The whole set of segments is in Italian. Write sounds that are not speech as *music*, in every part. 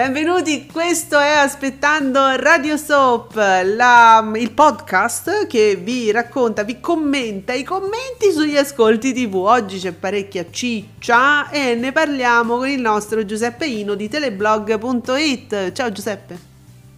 Benvenuti, questo è Aspettando Radio Soap, la, il podcast che vi racconta, vi commenta i commenti sugli ascolti TV. Oggi c'è parecchia ciccia e ne parliamo con il nostro Giuseppe Ino di teleblog.it. Ciao Giuseppe.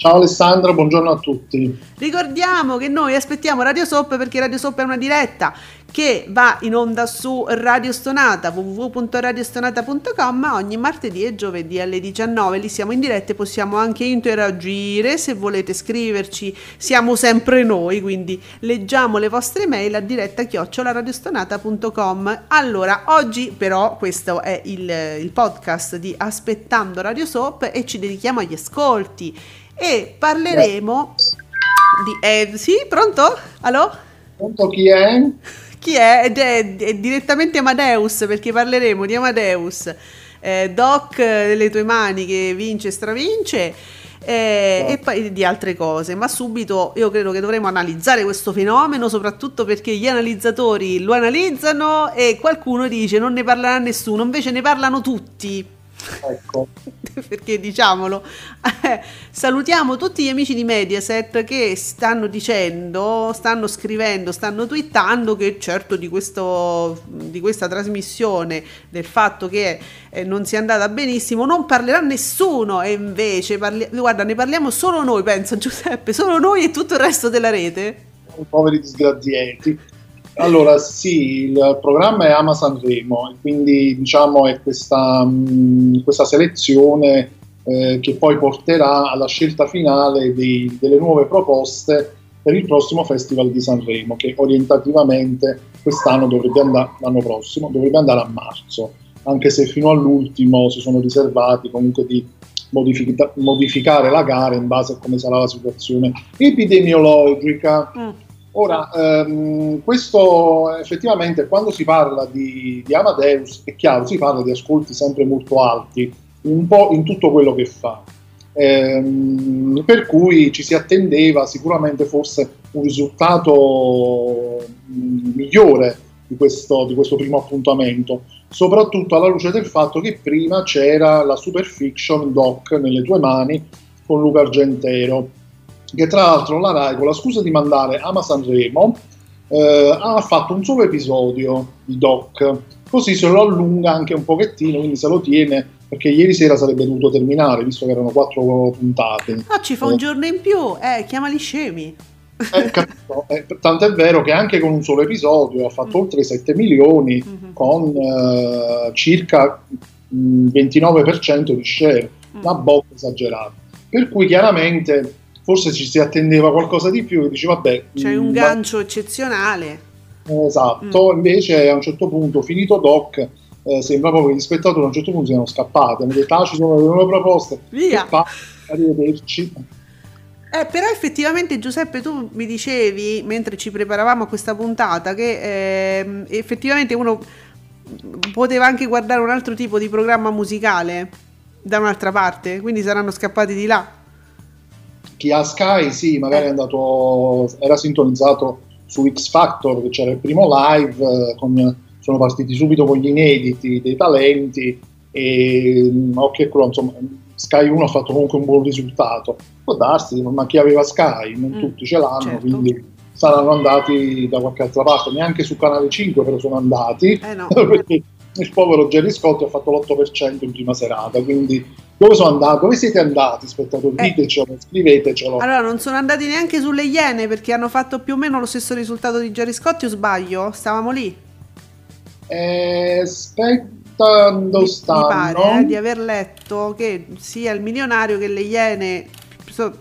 Ciao Alessandra, buongiorno a tutti. Ricordiamo che noi aspettiamo Radio Soap perché Radio Soap è una diretta che va in onda su Radio Stonata www.radiostonata.com ogni martedì e giovedì alle 19 lì siamo in diretta e possiamo anche interagire se volete scriverci. Siamo sempre noi quindi leggiamo le vostre mail a diretta chiocciolaradiostonata.com allora oggi però questo è il, il podcast di Aspettando Radio Soap e ci dedichiamo agli ascolti e parleremo di... Eh, sì, pronto? Allo? Pronto chi è? Chi è? Ed è, è direttamente Amadeus perché parleremo di Amadeus, eh, Doc delle tue mani che vince e stravince. Eh, e poi di altre cose, ma subito io credo che dovremo analizzare questo fenomeno, soprattutto perché gli analizzatori lo analizzano e qualcuno dice non ne parlerà nessuno, invece ne parlano tutti. Ecco. *laughs* Perché diciamolo, eh, salutiamo tutti gli amici di Mediaset che stanno dicendo, stanno scrivendo, stanno twittando che certo di, questo, di questa trasmissione, del fatto che eh, non sia andata benissimo, non parlerà nessuno e invece, parli- guarda, ne parliamo solo noi, penso Giuseppe, solo noi e tutto il resto della rete. Poveri disgraziati. Allora, sì, il programma è Ama Sanremo quindi diciamo è questa, mh, questa selezione eh, che poi porterà alla scelta finale dei, delle nuove proposte per il prossimo Festival di Sanremo che orientativamente quest'anno dovrebbe andare, l'anno prossimo, dovrebbe andare a marzo, anche se fino all'ultimo si sono riservati comunque di modifica- modificare la gara in base a come sarà la situazione epidemiologica. Mm Ora, ehm, questo effettivamente quando si parla di, di, Amadeus, è chiaro, si parla di ascolti sempre molto alti, un po' in tutto quello che fa. Ehm, per cui ci si attendeva sicuramente forse un risultato mm, migliore di questo, di questo primo appuntamento, soprattutto alla luce del fatto che prima c'era la super fiction doc nelle tue mani con Luca Argentero che tra l'altro la Rai con la scusa di mandare Ama Sanremo eh, ha fatto un solo episodio di Doc, così se lo allunga anche un pochettino, quindi se lo tiene perché ieri sera sarebbe dovuto terminare, visto che erano quattro puntate. Ah, ci fa un eh. giorno in più, eh, chiamali scemi. Eh, capito, eh, tanto è vero che anche con un solo episodio ha fatto mm. oltre 7 milioni mm-hmm. con eh, circa mh, 29% di share, mm. una botta esagerata. Per cui chiaramente forse ci si attendeva qualcosa di più e dici vabbè c'è un mm, gancio eccezionale. Esatto mm. invece a un certo punto finito doc eh, sembra proprio che gli spettatori a un certo punto siano scappati hanno detto ah ci sono le nuove proposte. Via. Pa- arrivederci. Eh, però effettivamente Giuseppe tu mi dicevi mentre ci preparavamo a questa puntata che eh, effettivamente uno poteva anche guardare un altro tipo di programma musicale da un'altra parte, quindi saranno scappati di là chi ha Sky sì, magari è andato, era sintonizzato su X Factor, che c'era il primo live, eh, con, sono partiti subito con gli inediti dei talenti e mm, occhio e insomma, Sky 1 ha fatto comunque un buon risultato. Può darsi, ma chi aveva Sky? Non mm, tutti ce l'hanno, certo. quindi saranno andati da qualche altra parte, neanche su Canale 5 però sono andati, eh no. *laughs* perché il povero Jerry Scott ha fatto l'8% in prima serata, quindi dove sono andati? Dove siete andati, spettatori? Eh. Ditecelo, scrivetecelo. Allora, non sono andati neanche sulle Iene perché hanno fatto più o meno lo stesso risultato di Jerry Scott, o sbaglio? Stavamo lì? Eh, aspettando mi, stanno. Mi pare eh, di aver letto che sia il milionario che le Iene... So,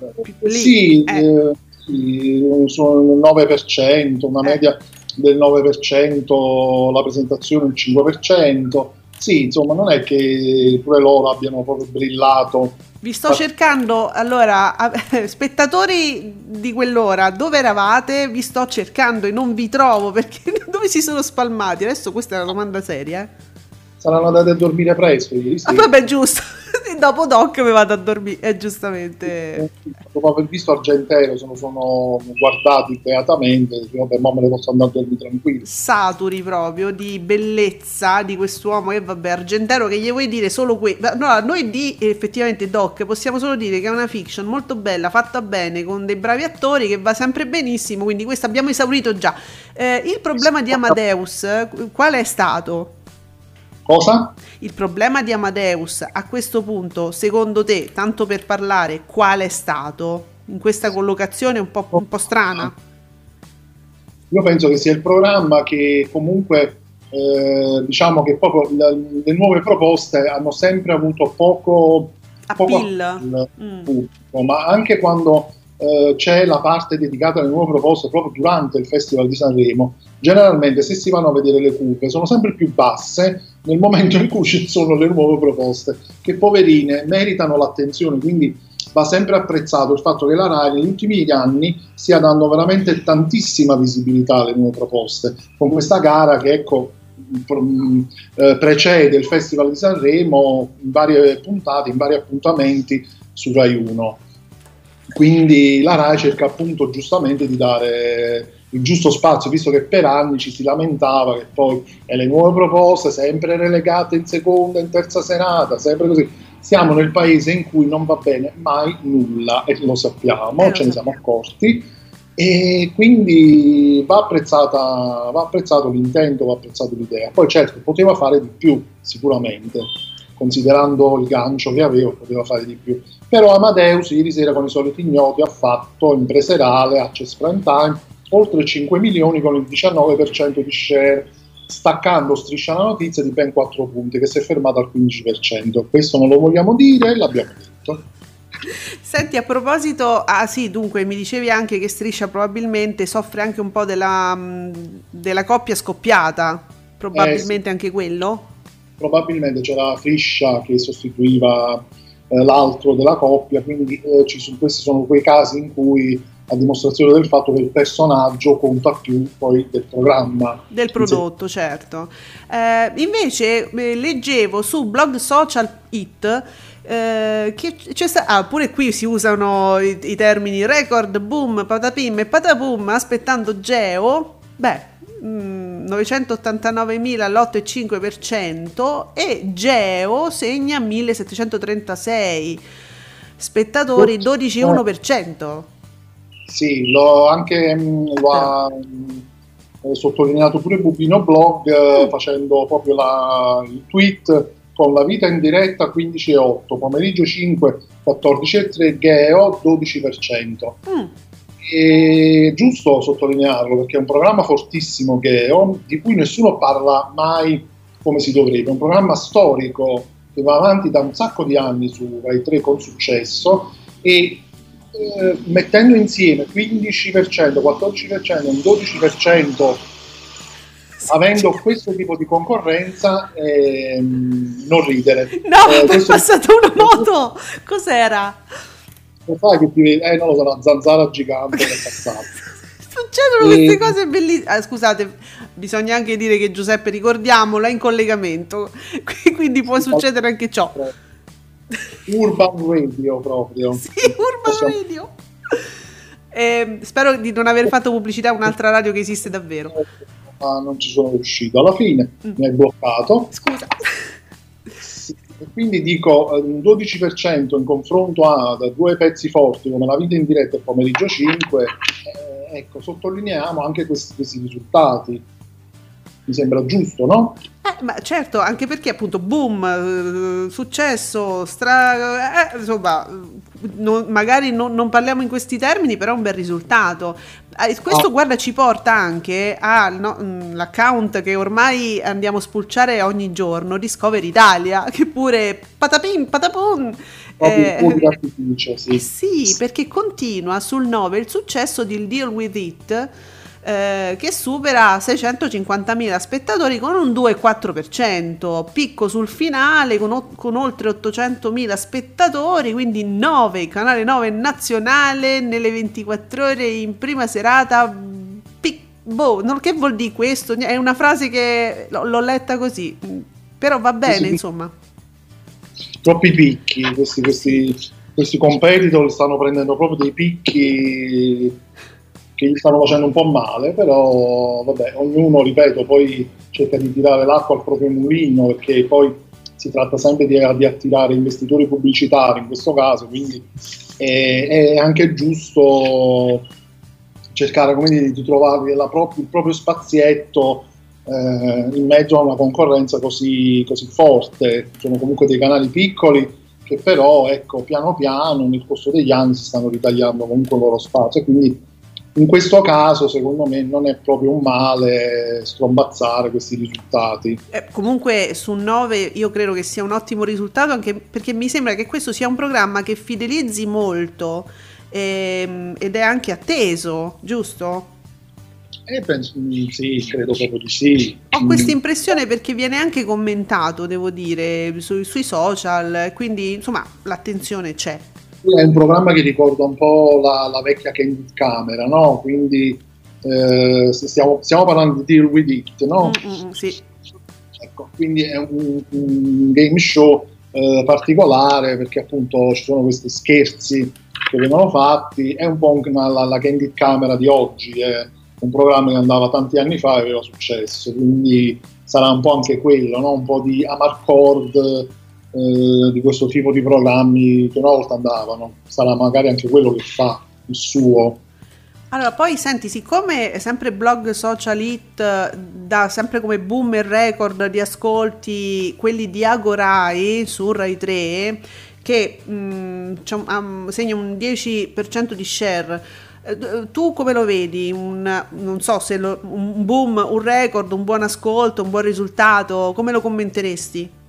lì, sì, eh. Eh, sì, sono il 9%, una eh. media del 9%, la presentazione il 5%. Sì, insomma, non è che pure loro abbiano proprio brillato. Vi sto cercando, allora, *laughs* spettatori di quell'ora, dove eravate? Vi sto cercando e non vi trovo perché *laughs* dove si sono spalmati? Adesso questa è una domanda seria. Eh? saranno andati a dormire presto ieri sera. Ah, vabbè, giusto. *laughs* Dopo Doc mi vado a dormire, è giustamente. Dopo aver visto Argentero, sono, sono guardati beatamente, vabbè, ma me ne posso andare a dormire tranquillo. Saturi proprio di bellezza di quest'uomo e vabbè, Argentero che gli vuoi dire solo questo. No, noi di effettivamente Doc possiamo solo dire che è una fiction molto bella, fatta bene, con dei bravi attori, che va sempre benissimo, quindi questo abbiamo esaurito già. Eh, il problema di Amadeus, qual è stato? Cosa? Il problema di Amadeus a questo punto, secondo te, tanto per parlare, qual è stato in questa collocazione un po', un po strana? Io penso che sia il programma che comunque eh, diciamo che proprio le, le, nuove proposte hanno sempre avuto poco appeal, poco mm. ma anche quando eh, c'è la parte dedicata alle nuove proposte proprio durante il Festival di Sanremo, generalmente se si vanno a vedere le curve sono sempre più basse nel momento in cui ci sono le nuove proposte, che poverine meritano l'attenzione, quindi va sempre apprezzato il fatto che la RAI negli ultimi anni stia dando veramente tantissima visibilità alle nuove proposte, con questa gara che ecco eh, precede il Festival di Sanremo in varie puntate, in vari appuntamenti su Rai 1. Quindi la RAI cerca appunto giustamente di dare il giusto spazio, visto che per anni ci si lamentava che poi e le nuove proposte sempre relegate in seconda, in terza serata, sempre così. Siamo nel paese in cui non va bene mai nulla e lo sappiamo, eh, ce ne siamo accorti e quindi va, va apprezzato l'intento, va apprezzato l'idea. Poi certo poteva fare di più sicuramente, considerando il gancio che aveva poteva fare di più. Però Amadeus ieri sera con i soliti ignoti ha fatto in preserale, access prime time, oltre 5 milioni con il 19% di share, staccando striscia la notizia di ben 4 punti che si è fermata al 15%. Questo non lo vogliamo dire, l'abbiamo detto. Senti, a proposito, ah sì, dunque mi dicevi anche che Striscia probabilmente soffre anche un po' della, della coppia scoppiata, probabilmente eh, sì. anche quello? Probabilmente c'era Friscia che sostituiva eh, l'altro della coppia, quindi eh, ci, questi sono quei casi in cui a dimostrazione del fatto che il personaggio conta più poi del programma. Del prodotto, sì. certo. Eh, invece eh, leggevo su blog social it eh, che c'è sta- ah, pure qui si usano i, i termini record, boom, patapim e patapum aspettando Geo. Beh, 989.000 all'8,5% e Geo segna 1736 spettatori 12,1%. Sì, l'ho anche mm, lo ha eh, sottolineato pure Bubino Blog eh, facendo proprio la, il tweet con la vita in diretta 15,8, pomeriggio 5 14,3, Geo 12%. Mm. È giusto sottolinearlo perché è un programma fortissimo Geo di cui nessuno parla mai come si dovrebbe, è un programma storico che va avanti da un sacco di anni su Rai 3 con successo e eh, mettendo insieme 15%, 14% e un 12% avendo questo tipo di concorrenza ehm, non ridere. No eh, è passato una *laughs* moto. Cos'era? lo sai che ti eh non lo so una zanzara gigante che è passata. *laughs* Succedono e... queste cose bellissime ah, scusate bisogna anche dire che Giuseppe ricordiamolo è in collegamento *laughs* quindi può succedere anche ciò Urban Radio proprio. *laughs* Sì, Urban Possiamo... Radio. Eh, spero di non aver fatto pubblicità a un'altra radio che esiste davvero. Ma non ci sono riuscito. Alla fine mm. mi hai bloccato. Scusa. Sì, quindi dico eh, un 12% in confronto a due pezzi forti come la vita in diretta e pomeriggio 5. Eh, ecco, sottolineiamo anche questi, questi risultati mi sembra giusto, no? Eh, ma certo, anche perché appunto boom, eh, successo, stra... Eh, insomma, non, magari non, non, parliamo in questi termini, però è un bel risultato. Eh, questo oh. guarda ci porta anche all'account no, che ormai andiamo a spulciare ogni giorno, Discover Italia, *laughs* che pure patapim, patapum. Eh, sì. sì, perché continua sul 9 il successo di Deal With It eh, che supera 650.000 spettatori con un 2,4%, picco sul finale con, o- con oltre 800.000 spettatori, quindi 9, canale 9 nazionale nelle 24 ore in prima serata. Pic- boh, non, che vuol dire questo? È una frase che l- l'ho letta così però va bene, insomma. Troppi picchi, questi, questi, questi competitor stanno prendendo proprio dei picchi che gli stanno facendo un po' male, però vabbè, ognuno, ripeto, poi cerca di tirare l'acqua al proprio mulino perché poi si tratta sempre di, di attirare investitori pubblicitari in questo caso, quindi è, è anche giusto cercare dire, di trovare propria, il proprio spazietto eh, in mezzo a una concorrenza così, così, forte. Sono comunque dei canali piccoli che però ecco, piano piano nel corso degli anni si stanno ritagliando comunque il loro spazio e quindi in questo caso, secondo me, non è proprio un male strombazzare questi risultati. Eh, comunque, su 9 io credo che sia un ottimo risultato, anche perché mi sembra che questo sia un programma che fidelizzi molto ehm, ed è anche atteso, giusto? Eh, penso, mm, sì, credo proprio di sì. Ho questa impressione perché viene anche commentato, devo dire, su, sui social, quindi insomma l'attenzione c'è è un programma che ricorda un po' la, la vecchia Candid Camera, no? Quindi eh, stiamo, stiamo, parlando di Deal with It, no? Mm-hmm, sì. Ecco, quindi è un, un game show eh, particolare perché appunto ci sono questi scherzi che vengono fatti, è un po' una, la, la Candid Camera di oggi, è un programma che andava tanti anni fa e aveva successo, quindi sarà un po' anche quello, no? un po' di Amarcord eh, di questo tipo di programmi che una volta andavano. Sarà magari anche quello che fa il suo. Allora, poi senti, siccome sempre blog social hit dà sempre come boom e record di ascolti quelli di Agorai su Rai 3, che um, segna un 10% di share, eh, tu come lo vedi? Un, non so se lo, un boom, un record, un buon ascolto, un buon risultato, come lo commenteresti?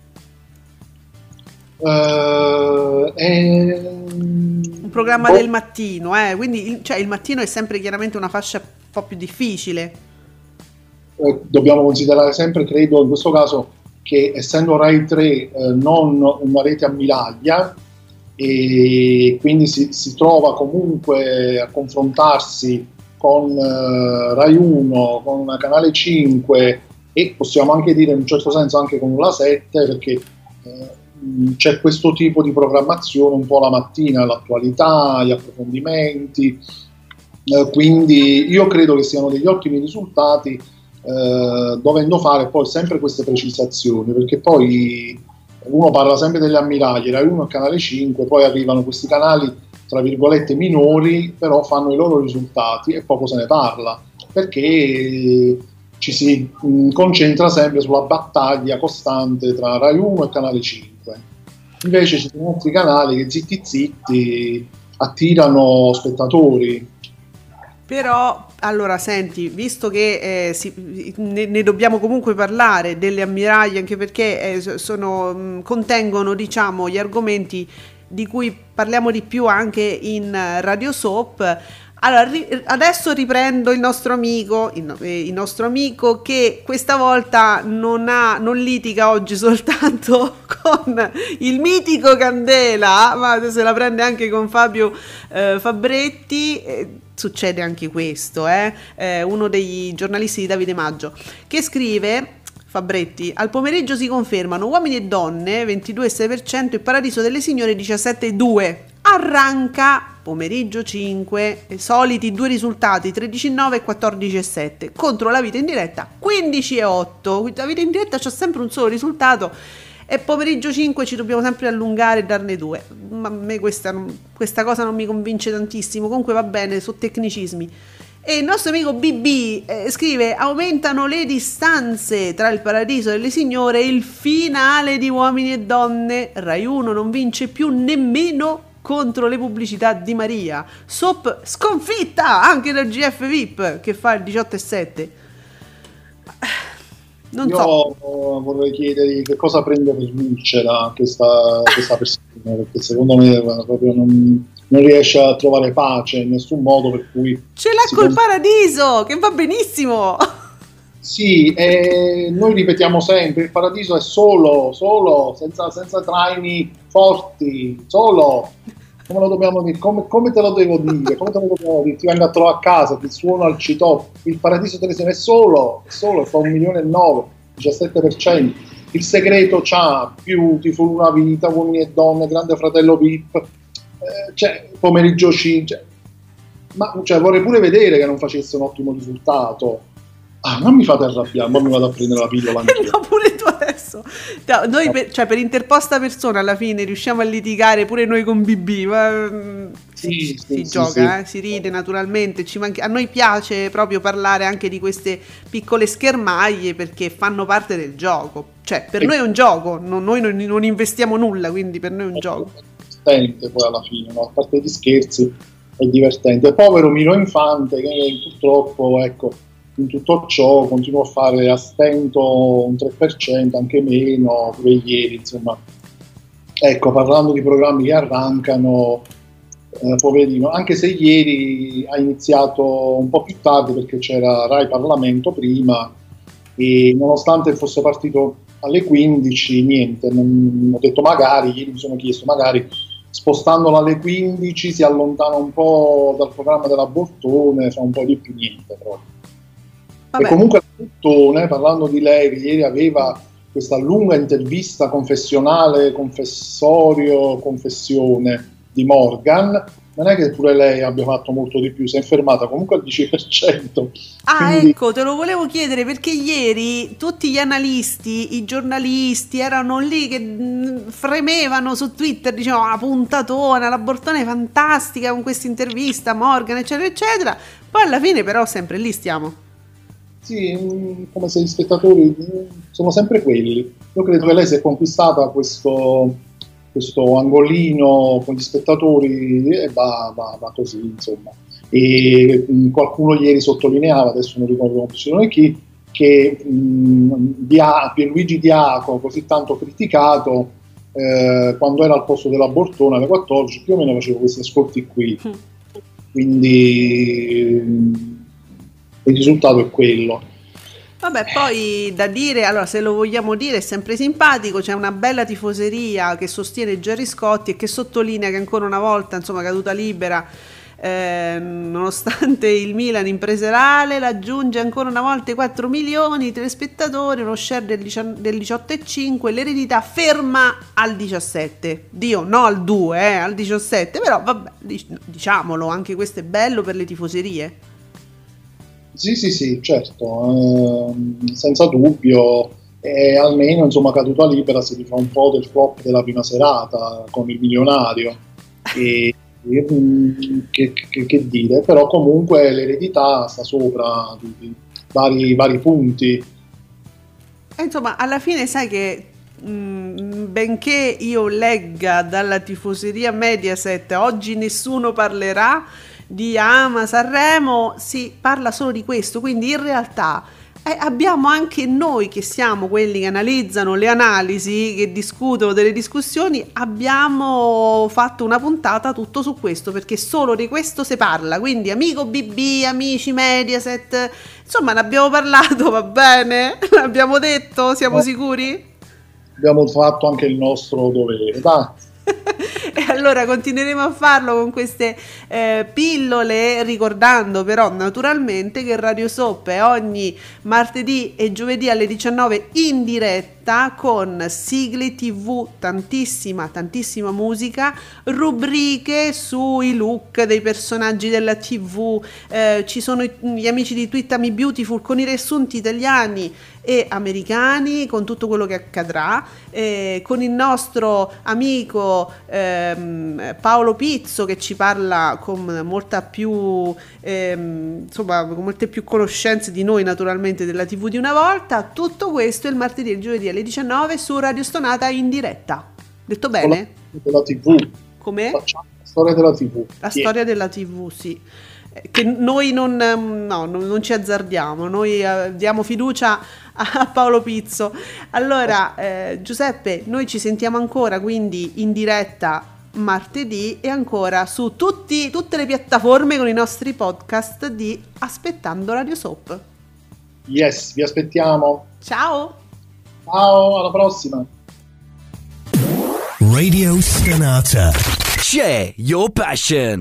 Uh, è... Un programma boh. del mattino, eh? quindi cioè, il mattino è sempre chiaramente una fascia un po' più difficile. Eh, dobbiamo considerare sempre, credo, in questo caso, che essendo Rai 3 eh, non una rete a miraglia, e quindi si, si trova comunque a confrontarsi con uh, Rai 1, con Canale 5 e possiamo anche dire in un certo senso anche con la 7 perché eh, c'è questo tipo di programmazione un po' la mattina, l'attualità, gli approfondimenti, eh, quindi io credo che siano degli ottimi risultati eh, dovendo fare poi sempre queste precisazioni, perché poi uno parla sempre delle ammiragli, Rai 1 e Canale 5, poi arrivano questi canali tra virgolette minori, però fanno i loro risultati e poco se ne parla, perché ci si mh, concentra sempre sulla battaglia costante tra Rai 1 e Canale 5 Invece ci sono altri canali che zitti zitti attirano spettatori. Però, allora, senti, visto che eh, si, ne, ne, dobbiamo comunque parlare delle ammiraglie, anche perché eh, sono, mh, contengono, diciamo, gli argomenti di cui parliamo di più anche in Radio Soap, allora, ri- adesso riprendo il nostro amico, il, eh, il, nostro amico che questa volta non, ha, non litiga oggi *laughs* soltanto con il mitico Candela, ma se la prende anche con Fabio eh, Fabretti. Eh, succede anche questo, eh? eh? uno dei giornalisti di Davide Maggio, che scrive Fabretti, al pomeriggio si confermano uomini e donne 22,6% e Paradiso delle Signore 17,2%. Arranca pomeriggio 5, soliti due risultati 13,9 e 14,7 contro la vita in diretta 15,8. La vita in diretta c'è sempre un solo risultato e pomeriggio 5 ci dobbiamo sempre allungare e darne due. Ma a me questa, questa cosa non mi convince tantissimo. Comunque va bene, sono tecnicismi. E il nostro amico BB eh, scrive: Aumentano le distanze tra il paradiso delle signore e il finale di uomini e donne. Rai 1 non vince più nemmeno contro le pubblicità di Maria. Sop sconfitta anche dal GF VIP che fa il 18 e 7. Non Io so. vorrei chiedergli che cosa prende per vincere questa, questa persona, perché secondo me proprio non, non, riesce a trovare pace in nessun modo per cui... Ce l'ha col pos- paradiso, che va benissimo! Sì, eh, noi ripetiamo sempre, il paradiso è solo, solo, senza, senza traini forti, solo. Come lo dobbiamo dire? Come, come, te lo devo dire? Come te lo dobbiamo dire? Ti vengo a trovare a casa, ti suono al citò. Il paradiso televisione è solo, solo, fa un milione e nove, 17%. il segreto c'ha più ti fu una vita, uomini e donne, grande fratello VIP, eh, cioè, pomeriggio 5, cioè, ma cioè, vorrei pure vedere che non facesse un ottimo risultato. Ah, non mi fate arrabbiare, ma mi vado a prendere la pillola *laughs* anche. no, pure tu adesso. No, noi, per, cioè, per interposta persona, alla fine riusciamo a litigare pure noi con BB. Ma, mm, sì, si, sì, si sì, gioca, eh, si ride naturalmente. Manca... A noi piace proprio parlare anche di queste piccole schermaglie perché fanno parte del gioco. Cioè, per noi è un gioco, non, noi non, non, investiamo nulla, quindi per noi è un gioco. Divertente poi alla fine, no? a parte gli scherzi, è divertente. Povero Miro Infante, che purtroppo, ecco in tutto ciò continuo a fare a stento un 3%, anche meno, pure ieri, insomma. Ecco, parlando di programmi che arrancano, eh, poverino, anche se ieri ha iniziato un po' più tardi perché c'era Rai Parlamento prima e nonostante fosse partito alle 15, niente, non, ho detto magari, ieri mi sono chiesto magari spostandolo alle 15 si allontana un po' dal programma della Bortone, fa un po' di più niente proprio. Vabbè. E comunque Buttone, parlando di lei, che ieri aveva questa lunga intervista confessionale, confessorio, confessione di Morgan, non è che pure lei abbia fatto molto di più, si è fermata comunque al 10%. Ah, quindi... ecco, te lo volevo chiedere perché ieri tutti gli analisti, i giornalisti erano lì che mm, fremevano su Twitter, dicevano la ah, puntatona, la Bortone è fantastica con questa intervista, Morgan, eccetera, eccetera. Poi alla fine però sempre lì stiamo. Sì, mm, come se gli spettatori mm, sono sempre quelli. Io credo che lei si è conquistata questo, questo angolino con gli spettatori e va, va, va così, insomma. E mm, qualcuno ieri sottolineava, adesso non ricordo come chi, che mh, Dia, Pierluigi Diaco, così tanto criticato, eh, quando era al posto della Bortona alle 14, più o meno facevo questi ascolti qui. Quindi il risultato è quello. Vabbè, poi da dire, allora se lo vogliamo dire, è sempre simpatico, c'è una bella tifoseria che sostiene Gerry Scotti e che sottolinea che ancora una volta, insomma, caduta libera, eh, nonostante il Milan in preserale, raggiunge ancora una volta i 4 milioni di telespettatori, uno share del, del 18,5, l'eredità ferma al 17. Dio, no al 2, eh, al 17, però vabbè, diciamolo, anche questo è bello per le tifoserie. Sì, sì, sì, certo, eh, senza dubbio. E almeno insomma caduta libera si rifà un po' del flop della prima serata con il milionario *laughs* e, e mm, che, che, che, dire però comunque l'eredità sta sopra di, di vari, vari, punti e insomma alla fine sai che mh, mm, benché io legga dalla tifoseria Mediaset oggi nessuno parlerà di Ama Sanremo si parla solo di questo, quindi in realtà eh, abbiamo anche noi che siamo quelli che analizzano le analisi, che discutono delle discussioni, abbiamo fatto una puntata tutto su questo perché solo di questo si parla, quindi amico BB, amici Mediaset, insomma ne abbiamo parlato, va bene? *laughs* L'abbiamo detto, siamo sicuri? Abbiamo fatto anche il nostro dovere, dai. *laughs* e *laughs* allora continueremo a farlo con queste eh, pillole, ricordando però naturalmente che Radio Soap è ogni martedì e giovedì alle 19 in diretta diretta con sigle tv, tantissima, tantissima musica, rubriche sui look dei personaggi della tv, eh, ci sono gli amici di Twittami Beautiful con i riassunti italiani e americani con tutto quello che accadrà, eh, con il nostro amico ehm, Paolo Pizzo che ci parla con molta più, ehm, insomma, con molte più conoscenze di noi naturalmente della tv di una volta, tutto questo il martedì e il giovedì alle 19 su Radio Stonata in diretta. Detto bene? Della TV. Come? la storia della TV. La yeah. storia della TV, sì. Eh, che noi non, ehm, no, non ci azzardiamo, noi eh, diamo fiducia a Paolo Pizzo. Allora, eh, Giuseppe, noi ci sentiamo ancora quindi in diretta martedì e ancora su tutti, tutte le piattaforme con i nostri podcast di Aspettando Radio Soap. Yes, vi aspettiamo. Ciao. Ciao, alla prossima. Radio Sonata. Share your passion.